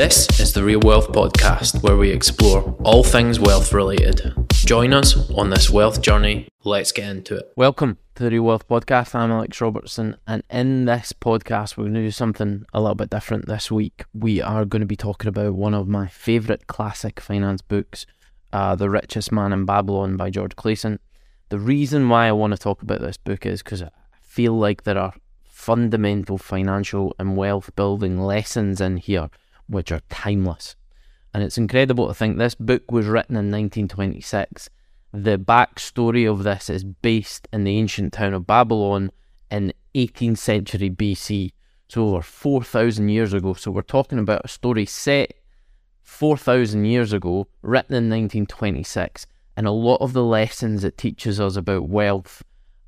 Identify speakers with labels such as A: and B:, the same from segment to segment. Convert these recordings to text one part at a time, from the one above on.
A: This is the Real Wealth Podcast, where we explore all things wealth related. Join us on this wealth journey. Let's get into it.
B: Welcome to the Real Wealth Podcast. I'm Alex Robertson, and in this podcast, we're going to do something a little bit different this week. We are going to be talking about one of my favourite classic finance books, uh, The Richest Man in Babylon by George Clason. The reason why I want to talk about this book is because I feel like there are fundamental financial and wealth building lessons in here which are timeless. And it's incredible to think this book was written in 1926. The backstory of this is based in the ancient town of Babylon in 18th century BC, so over 4,000 years ago. So we're talking about a story set 4,000 years ago, written in 1926. And a lot of the lessons it teaches us about wealth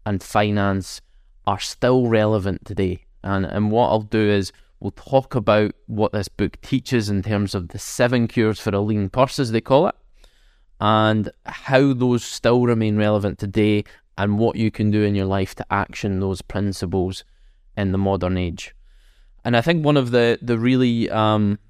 B: and finance are still relevant today. And, and what I'll do is We'll talk about what this book teaches in terms of the seven cures for a lean purse, as they call it, and how those still remain relevant today and what you can do in your life to action those principles in the modern age. And I think one of the the really um,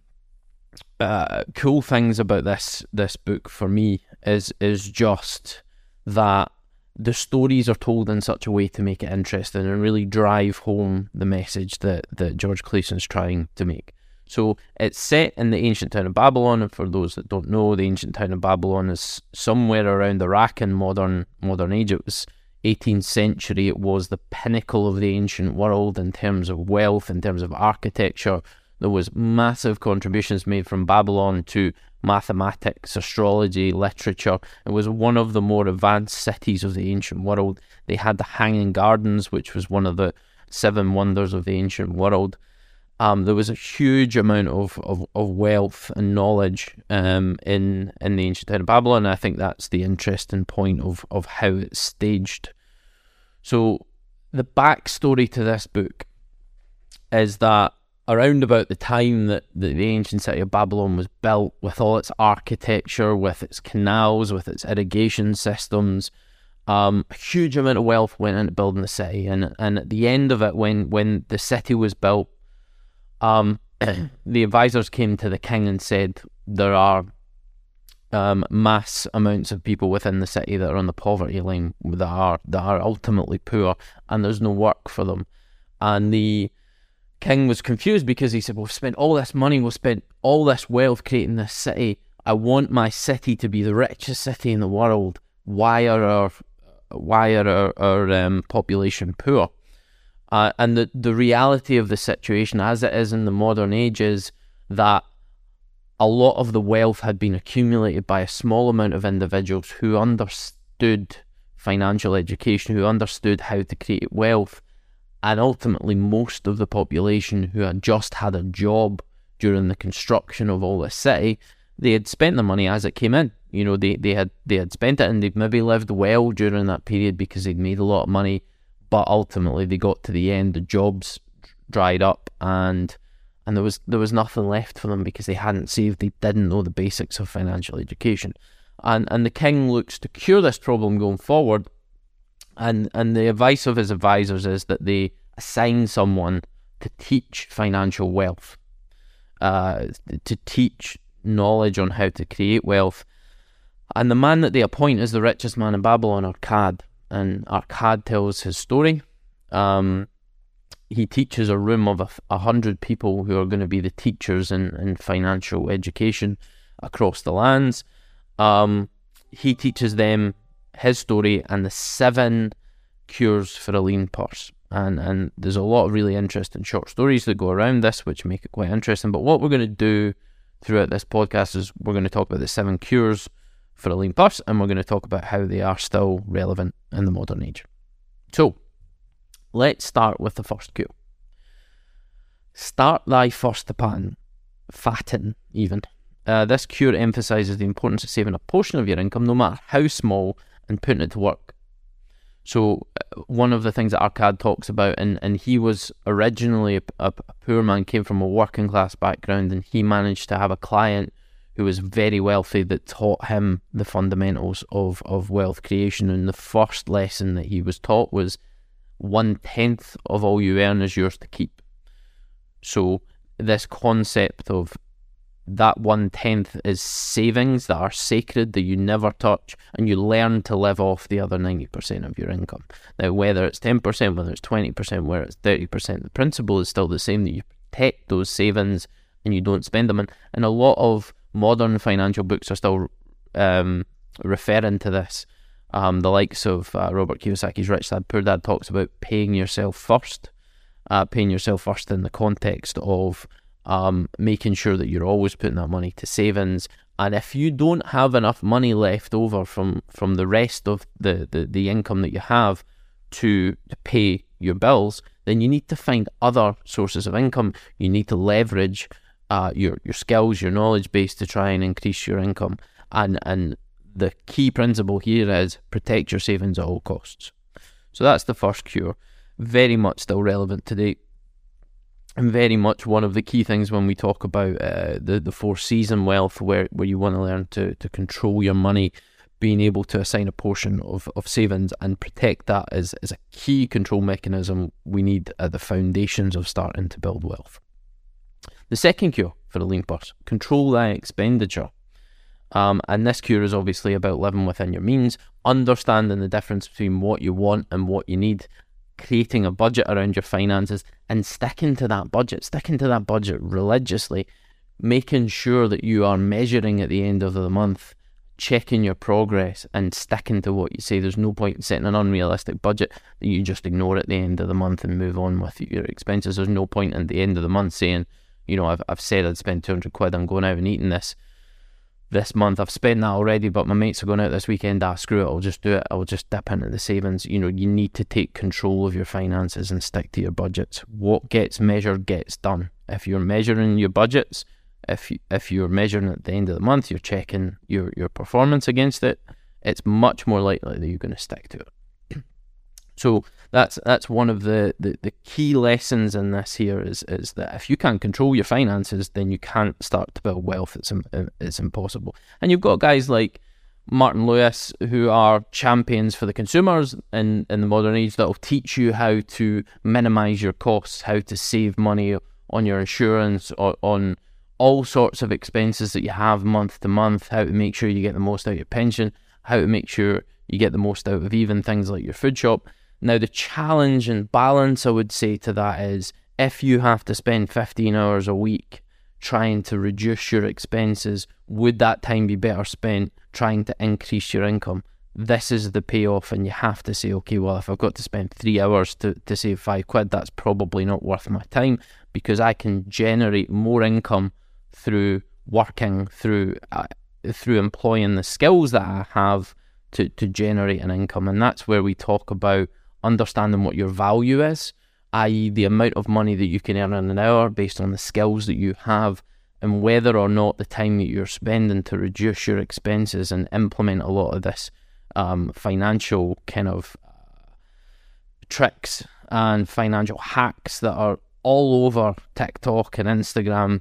B: uh, cool things about this this book for me is is just that the stories are told in such a way to make it interesting and really drive home the message that, that George Clason's trying to make. So it's set in the ancient town of Babylon, and for those that don't know, the ancient town of Babylon is somewhere around Iraq in modern modern age. It was 18th century. It was the pinnacle of the ancient world in terms of wealth, in terms of architecture. There was massive contributions made from Babylon to mathematics, astrology, literature. It was one of the more advanced cities of the ancient world. They had the Hanging Gardens, which was one of the seven wonders of the ancient world. Um, there was a huge amount of, of, of wealth and knowledge um, in in the ancient town of Babylon. I think that's the interesting point of, of how it's staged. So the backstory to this book is that around about the time that the, ancient city of Babylon was built, with all its architecture, with its canals, with its irrigation systems, um, a huge amount of wealth went into building the city. And and at the end of it, when when the city was built, um, the advisors came to the king and said there are um, mass amounts of people within the city that are on the poverty line that are that are ultimately poor, and there's no work for them. And the King was confused because he said, "We've spent all this money, we've spent all this wealth creating this city. I want my city to be the richest city in the world. Why are our why are our, our um, population poor?" Uh, and the the reality of the situation, as it is in the modern age, is that a lot of the wealth had been accumulated by a small amount of individuals who understood financial education, who understood how to create wealth and ultimately most of the population who had just had a job during the construction of all this city, they had spent the money as it came in. You know, they, they had they had spent it and they'd maybe lived well during that period because they'd made a lot of money, but ultimately they got to the end, the jobs dried up and and there was there was nothing left for them because they hadn't saved, they didn't know the basics of financial education. And and the king looks to cure this problem going forward and and the advice of his advisors is that they assign someone to teach financial wealth, uh, to teach knowledge on how to create wealth. And the man that they appoint is the richest man in Babylon, Arkad. And Arkad tells his story. Um, he teaches a room of a, a hundred people who are going to be the teachers in, in financial education across the lands. Um, he teaches them his story and the seven cures for a lean purse. And and there's a lot of really interesting short stories that go around this, which make it quite interesting. But what we're going to do throughout this podcast is we're going to talk about the seven cures for a lean purse, and we're going to talk about how they are still relevant in the modern age. So, let's start with the first cure. Start thy first pan, fatten even. Uh, this cure emphasizes the importance of saving a portion of your income, no matter how small, and putting it to work. So uh, one of the things that Arkad talks about, and, and he was originally a, a, poor man, came from a working class background, and he managed to have a client who was very wealthy that taught him the fundamentals of, of wealth creation. And the first lesson that he was taught was one tenth of all you earn is yours to keep. So this concept of that one tenth is savings that are sacred that you never touch, and you learn to live off the other 90% of your income. Now, whether it's 10%, whether it's 20%, whether it's 30%, the principle is still the same that you protect those savings and you don't spend them. And, and a lot of modern financial books are still um, referring to this. Um, the likes of uh, Robert Kiyosaki's Rich Dad Poor Dad talks about paying yourself first, uh, paying yourself first in the context of um, making sure that you're always putting that money to savings. And if you don't have enough money left over from, from the rest of the, the, the income that you have to, to pay your bills, then you need to find other sources of income. You need to leverage uh, your your skills, your knowledge base to try and increase your income. And and the key principle here is protect your savings at all costs. So that's the first cure. Very much still relevant today. And very much one of the key things when we talk about uh, the the four season wealth, where, where you want to learn to, to control your money, being able to assign a portion of, of savings and protect that is, is a key control mechanism we need at the foundations of starting to build wealth. The second cure for a lean purse control thy expenditure. Um, and this cure is obviously about living within your means, understanding the difference between what you want and what you need, creating a budget around your finances, and sticking to that budget, sticking to that budget religiously, making sure that you are measuring at the end of the month, checking your progress, and sticking to what you say. There's no point in setting an unrealistic budget that you just ignore at the end of the month and move on with your expenses. There's no point at the end of the month saying, you know, I've, I've said I'd spend 200 quid on going out and eating this this month. I've spent that already, but my mates are going out this weekend. Ah, screw it. I'll just do it. I'll just dip into the savings. You know, you need to take control of your finances and stick to your budgets. What gets measured gets done. If you're measuring your budgets, if you, if you're measuring at the end of the month, you're checking your, your performance against it, it's much more likely that you're going to stick to it. So that's that's one of the, the, the, key lessons in this here is is that if you can't control your finances, then you can't start to build wealth. It's it's impossible. And you've got guys like Martin Lewis who are champions for the consumers in, in the modern age that will teach you how to minimize your costs, how to save money on your insurance, or on all sorts of expenses that you have month to month, how to make sure you get the most out of your pension, how to make sure you get the most out of even things like your food shop now, the challenge and balance I would say to that is if you have to spend 15 hours a week trying to reduce your expenses, would that time be better spent trying to increase your income? This is the payoff, and you have to say, okay, well, if I've got to spend three hours to, to save five quid, that's probably not worth my time because I can generate more income through working, through uh, through employing the skills that I have to, to generate an income. And that's where we talk about understanding what your value is, i.e., the amount of money that you can earn in an hour based on the skills that you have, and whether or not the time that you're spending to reduce your expenses and implement a lot of this um, financial kind of uh, tricks and financial hacks that are all over TikTok and Instagram.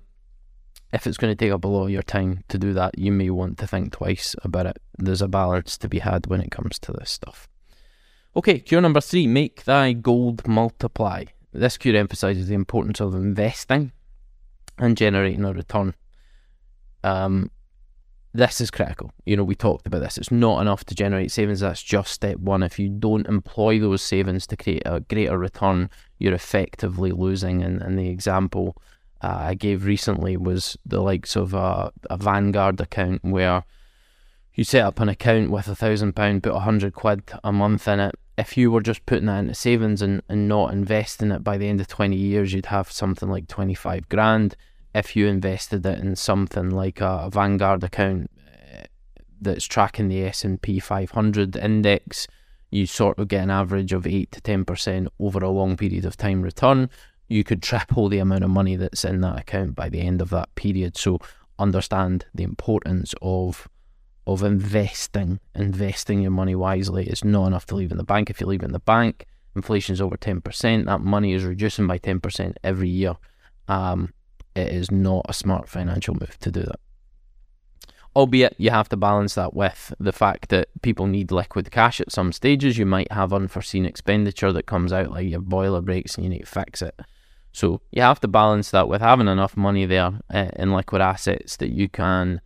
B: If it's going to take up a lot of your time to do that, you may want to think twice about it. There's a balance to be had when it comes to this stuff. Okay, cure number three make thy gold multiply. This cure emphasizes the importance of investing and generating a return. Um, this is critical. You know, we talked about this. It's not enough to generate savings. That's just step one. If you don't employ those savings to create a greater return, you're effectively losing. And, and the example uh, I gave recently was the likes of a, a Vanguard account where you set up an account with a thousand pound, put a hundred quid a month in it. If you were just putting that into savings and, and not investing it by the end of 20 years, you'd have something like 25 grand. If you invested it in something like a, a Vanguard account uh, that's tracking the S&P 500 index, you sort of get an average of 8 to 10% over a long period of time return. You could triple the amount of money that's in that account by the end of that period. So understand the importance of of investing, investing your money wisely. It's not enough to leave in the bank. If you leave it in the bank, inflation is over 10%. That money is reducing by 10% every year. Um, it is not a smart financial move to do that. Albeit you have to balance that with the fact that people need liquid cash at some stages. You might have unforeseen expenditure that comes out, like your boiler breaks and you need to fix it. So you have to balance that with having enough money there uh, in liquid assets that you can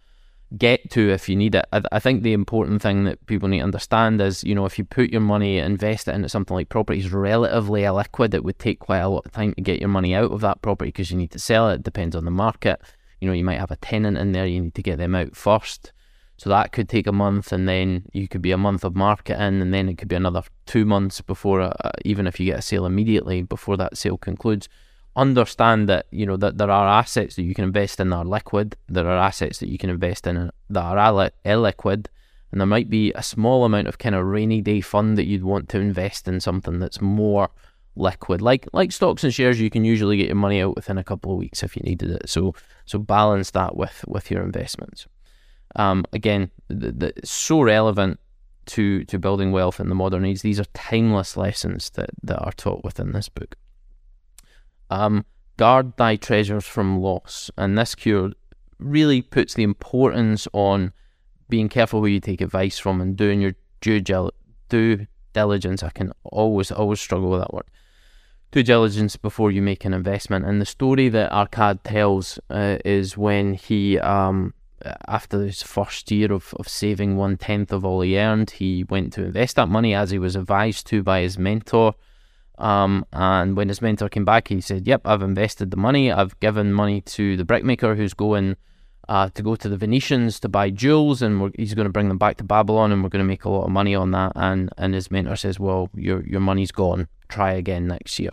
B: get to if you need it. I, I, think the important thing that people need to understand is, you know, if you put your money, invest it into something like property is relatively illiquid, it would take quite a lot of time to get your money out of that property because you need to sell it. It depends on the market. You know, you might have a tenant in there, you need to get them out first. So that could take a month, and then you could be a month of marketing, and then it could be another two months before, uh, even if you get a sale immediately before that sale concludes understand that you know that there are assets that you can invest in that are liquid. There are assets that you can invest in that are illiquid, and there might be a small amount of kind of rainy day fund that you'd want to invest in something that's more liquid, like like stocks and shares. You can usually get your money out within a couple of weeks if you needed it. So so balance that with with your investments. Um, again, the, the, so relevant to to building wealth in the modern age. These are timeless lessons that that are taught within this book. Um, guard thy treasures from loss. And this cure really puts the importance on being careful who you take advice from and doing your due, due diligence. I can always, always struggle with that word. Due diligence before you make an investment. And the story that Arkad tells uh, is when he, um, after his first year of, of saving one tenth of all he earned, he went to invest that money as he was advised to by his mentor. Um, and when his mentor came back, he said, "Yep, I've invested the money. I've given money to the brickmaker who's going uh, to go to the Phoenicians to buy jewels, and he's going to bring them back to Babylon, and we're going to make a lot of money on that." And and his mentor says, "Well, your your money's gone. Try again next year."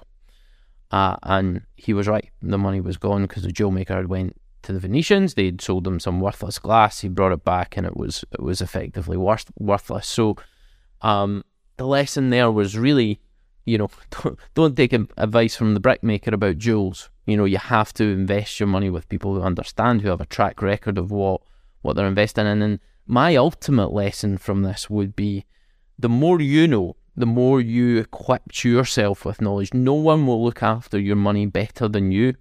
B: Uh, and he was right. The money was gone because the jewel maker had went to the Phoenicians. They'd sold him some worthless glass. He brought it back, and it was it was effectively worth, worthless. So, um, the lesson there was really you know, don't, don't take advice from the brickmaker about jewels. You know, you have to invest your money with people who understand, who have a track record of what, what they're investing in. And my ultimate lesson from this would be the more you know, the more you equip yourself with knowledge. No one will look after your money better than you.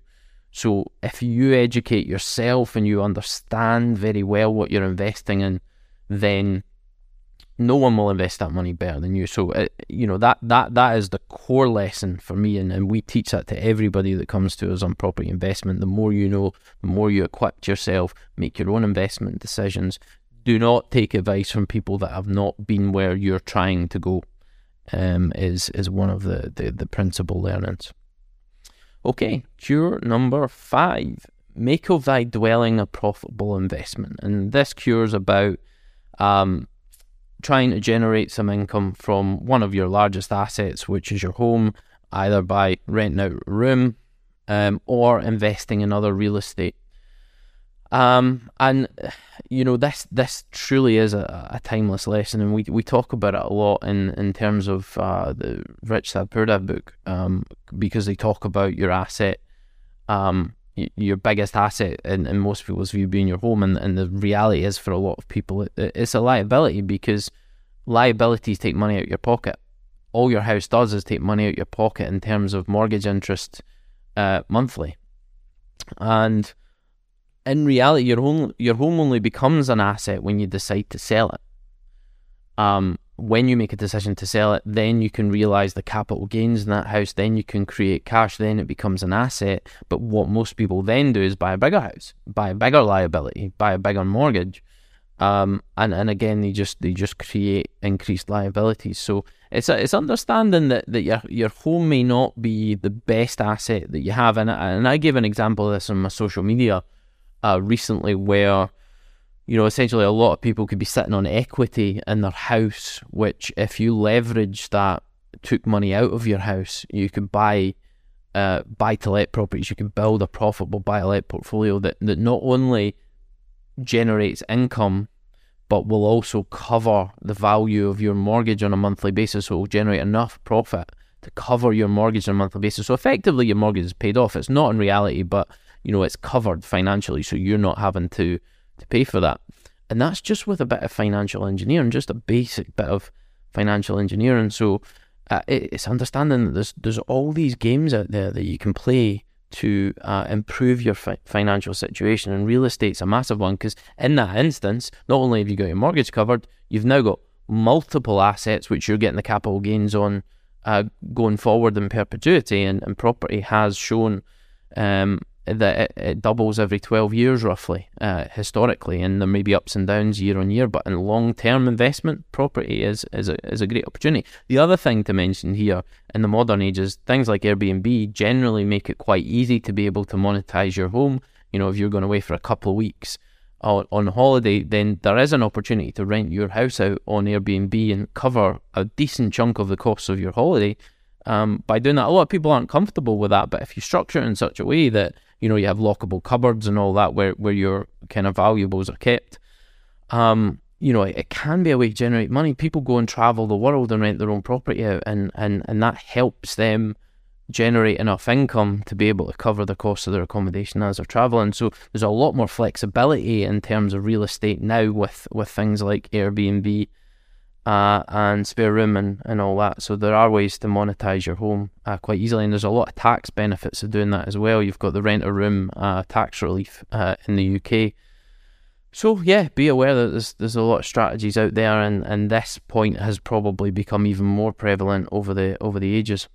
B: So if you educate yourself and you understand very well what you're investing in, then no one will invest that money better than you. So, uh, you know that that that is the core lesson for me, and, and we teach that to everybody that comes to us on property investment. The more you know, the more you equip yourself, make your own investment decisions. Do not take advice from people that have not been where you're trying to go. Um, is is one of the, the the principal learnings. Okay, cure number five: make of thy dwelling a profitable investment, and this cure is about um, trying to generate some income from one of your largest assets, which is your home, either by renting out a room um, or investing in other real estate. Um, and you know this this truly is a, a, timeless lesson, and we we talk about it a lot in in terms of uh, the Rich Dad Poor Dad book, um, because they talk about your asset, um, your biggest asset in, in most people's view being your home and, and the reality is for a lot of people it, it's a liability because liabilities take money out of your pocket. All your house does is take money out of your pocket in terms of mortgage interest uh, monthly. And in reality your home your home only becomes an asset when you decide to sell it. Um, when you make a decision to sell it, then you can realize the capital gains in that house. Then you can create cash. Then it becomes an asset. But what most people then do is buy a bigger house, buy a bigger liability, buy a bigger mortgage, um, and and again they just they just create increased liabilities. So it's a, it's understanding that, that your your home may not be the best asset that you have. And and I gave an example of this on my social media uh, recently where you know, essentially a lot of people could be sitting on equity in their house, which if you leverage that, took money out of your house, you could buy uh, buy to let properties, you can build a profitable buy to let portfolio that, that not only generates income but will also cover the value of your mortgage on a monthly basis. So it will generate enough profit to cover your mortgage on a monthly basis. So effectively your mortgage is paid off. It's not in reality, but you know, it's covered financially, so you're not having to to pay for that. And that's just with a bit of financial engineering, just a basic bit of financial engineering. So uh, it's understanding that there's there's all these games out there that you can play to uh, improve your fi- financial situation. And real estate's a massive one because in that instance, not only have you got your mortgage covered, you've now got multiple assets which you're getting the capital gains on uh, going forward in perpetuity, and, and property has shown um, that it, it, doubles every 12 years roughly uh, historically and there may be ups and downs year on year but in long term investment property is is a, is a great opportunity. The other thing to mention here in the modern age is things like airbnb generally make it quite easy to be able to monetize your home. You know if you're going away for a couple of weeks on holiday then there is an opportunity to rent your house out on airbnb and cover a decent chunk of the costs of your holiday um, by doing that. A lot of people aren't comfortable with that, but if you structure it in such a way that you know you have lockable cupboards and all that where where your kind of valuables are kept, um, you know, it, it can be a way to generate money. People go and travel the world and rent their own property out, and and and that helps them generate enough income to be able to cover the cost of their accommodation as they're traveling. So there's a lot more flexibility in terms of real estate now with with things like Airbnb uh, and spare room and, and all that. So there are ways to monetize your home uh, quite easily, and there's a lot of tax benefits of doing that as well. You've got the rent a room uh, tax relief uh, in the UK. So yeah, be aware that there's there's a lot of strategies out there, and, and this point has probably become even more prevalent over the over the ages.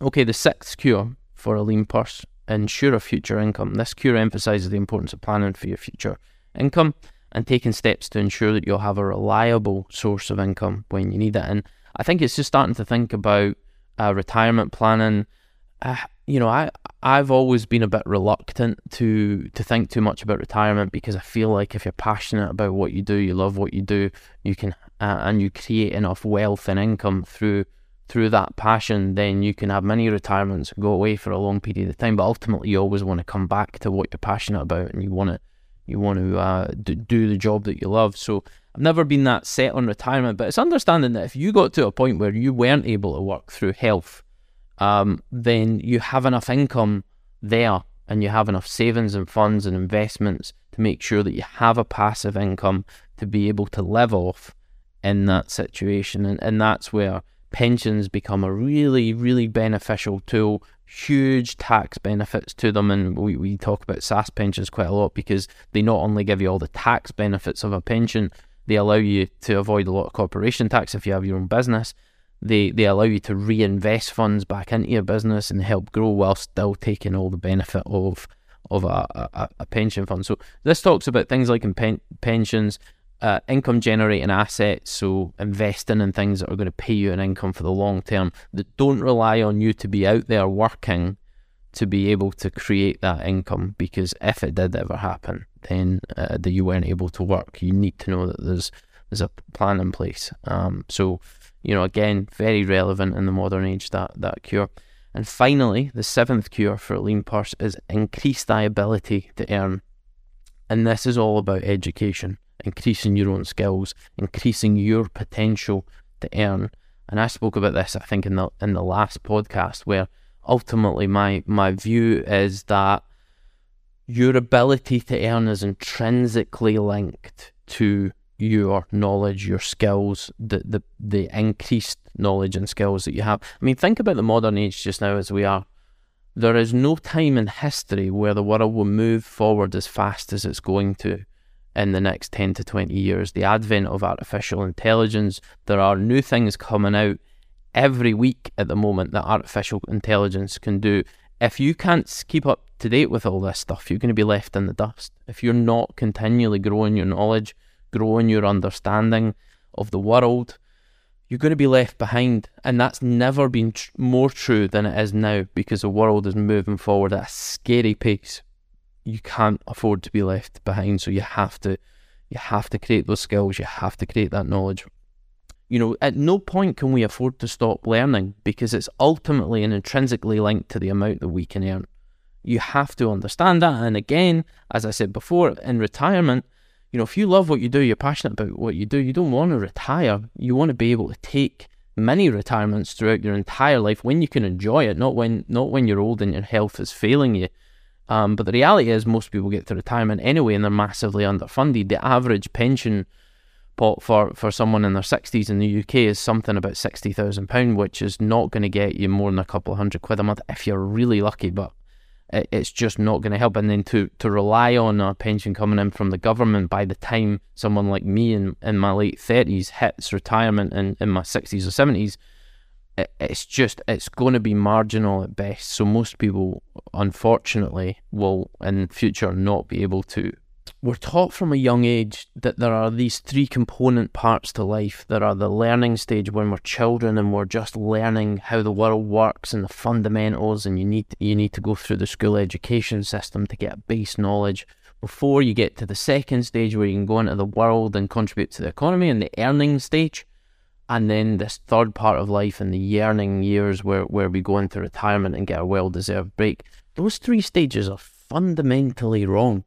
B: Okay, the sixth cure for a lean purse: ensure a future income. This cure emphasizes the importance of planning for your future income and taking steps to ensure that you'll have a reliable source of income when you need it. And I think it's just starting to think about uh, retirement planning. Uh, you know, I I've always been a bit reluctant to to think too much about retirement because I feel like if you're passionate about what you do, you love what you do, you can uh, and you create enough wealth and income through through that passion, then you can have many retirements go away for a long period of time. But ultimately, you always want to come back to what you're passionate about, and you want to you want to uh, do the job that you love. So I've never been that set on retirement, but it's understanding that if you got to a point where you weren't able to work through health, um, then you have enough income there and you have enough savings and funds and investments to make sure that you have a passive income to be able to live off in that situation. And, and that's where pensions become a really, really beneficial tool huge tax benefits to them. And we, we talk about SSAS pensions quite a lot because they not only give you all the tax benefits of a pension, they allow you to avoid a lot of corporation tax if you have your own business. They, they allow you to reinvest funds back into your business and help grow while still taking all the benefit of of a, a, a pension fund. So this talks about things like in pen, pensions, uh, income generating assets, so investing in things that are going to pay you an income for the long term that don't rely on you to be out there working to be able to create that income. Because if it did ever happen, then uh, that you weren't able to work, you need to know that there's there's a plan in place. Um, so you know, again, very relevant in the modern age that that cure. And finally, the seventh cure for a lean purse is increase thy ability to earn. And this is all about education increasing your own skills, increasing your potential to earn. And I spoke about this, I think, in the in the last podcast, where ultimately my my view is that your ability to earn is intrinsically linked to your knowledge, your skills, the, the the increased knowledge and skills that you have. I mean, think about the modern age just now as we are. There is no time in history where the world will move forward as fast as it's going to in the next 10 to 20 years. The advent of artificial intelligence, there are new things coming out every week at the moment that artificial intelligence can do. If you can't keep up to date with all this stuff, you're going to be left in the dust. If you're not continually growing your knowledge, growing your understanding of the world, you're going to be left behind. And that's never been tr- more true than it is now because the world is moving forward at a scary pace you can't afford to be left behind. So you have to you have to create those skills, you have to create that knowledge. You know, at no point can we afford to stop learning because it's ultimately and intrinsically linked to the amount that we can earn. You have to understand that. And again, as I said before, in retirement, you know, if you love what you do, you're passionate about what you do, you don't want to retire. You want to be able to take many retirements throughout your entire life when you can enjoy it, not when not when you're old and your health is failing you. Um, but the reality is, most people get to retirement anyway, and they're massively underfunded. The average pension pot for, for someone in their 60s in the UK is something about £60,000, which is not going to get you more than a couple of hundred quid a month if you're really lucky, but it, it's just not going to help. And then to, to rely on a pension coming in from the government by the time someone like me in, in my late 30s hits retirement in, in my 60s or 70s, it's just it's going to be marginal at best. So most people, unfortunately, will in future not be able to. We're taught from a young age that there are these three component parts to life. There are the learning stage when we're children and we're just learning how the world works and the fundamentals, and you need you need to go through the school education system to get a base knowledge before you get to the second stage where you can go into the world and contribute to the economy and the earning stage and then this third part of life and the yearning years where, where we go into retirement and get a well deserved break, those three stages are fundamentally wrong.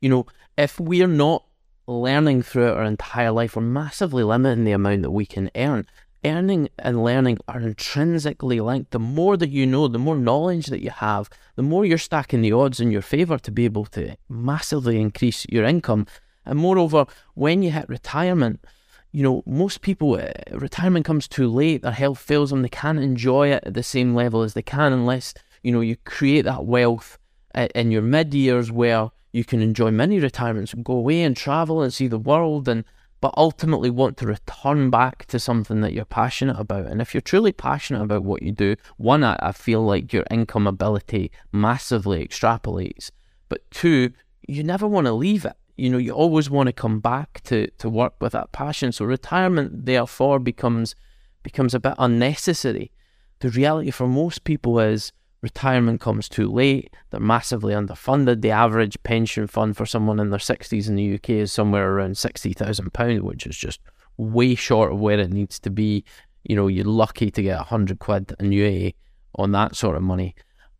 B: You know, if we're not learning throughout our entire life, we're massively limiting the amount that we can earn. Earning and learning are intrinsically linked. The more that you know, the more knowledge that you have, the more you're stacking the odds in your favour to be able to massively increase your income. And moreover, when you hit retirement, you know, most people, uh, retirement comes too late, their health fails them, they can't enjoy it at the same level as they can unless, you know, you create that wealth uh, in your mid years where you can enjoy many retirements go away and travel and see the world and but ultimately want to return back to something that you're passionate about. And if you're truly passionate about what you do, one, I, I feel like your income ability massively extrapolates. But two, you never want to leave it you know, you always want to come back to, to work with that passion. So retirement therefore becomes becomes a bit unnecessary. The reality for most people is retirement comes too late. They're massively underfunded. The average pension fund for someone in their sixties in the UK is somewhere around sixty thousand pounds, which is just way short of where it needs to be. You know, you're lucky to get a hundred quid annuity on that sort of money.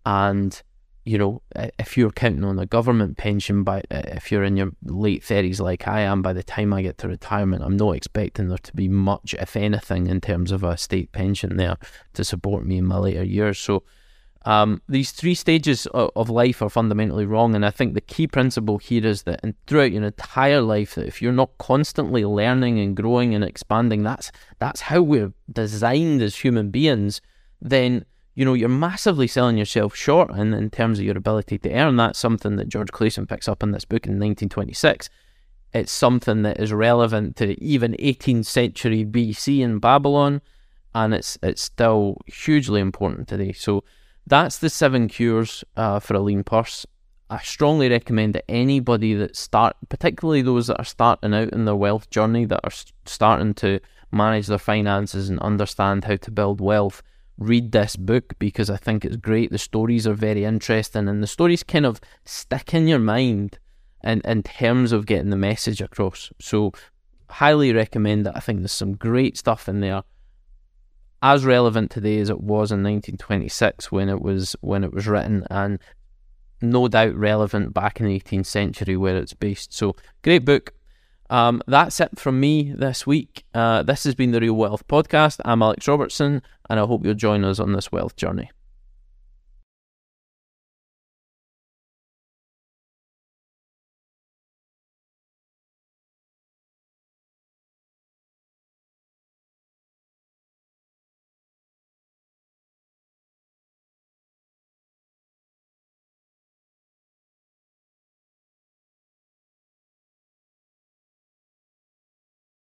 B: And you know, if you're counting on a government pension by if you're in your late thirties like I am, by the time I get to retirement, I'm not expecting there to be much, if anything, in terms of a state pension there to support me in my later years. So um, these three stages of, life are fundamentally wrong, and I think the key principle here is that throughout your entire life, that if you're not constantly learning and growing and expanding, that's that's how we're designed as human beings. Then you know, you're massively selling yourself short in, in terms of your ability to earn. That's something that George Clason picks up in this book in 1926. It's something that is relevant to even 18th century BC in Babylon, and it's it's still hugely important today. So that's the seven cures uh, for a lean purse. I strongly recommend that anybody that start, particularly those that are starting out in their wealth journey, that are starting to manage their finances and understand how to build wealth, read this book because I think it's great. The stories are very interesting and the stories kind of stick in your mind in, in terms of getting the message across. So, highly recommend it. I think there's some great stuff in there. As relevant today as it was in 1926 when it was when it was written, and no doubt relevant back in the 18th century where it's based. So, great book. Um, that's it from me this week. Uh, this has been the Real Wealth Podcast. I'm Alex Robertson, and I hope you'll join us on this wealth journey.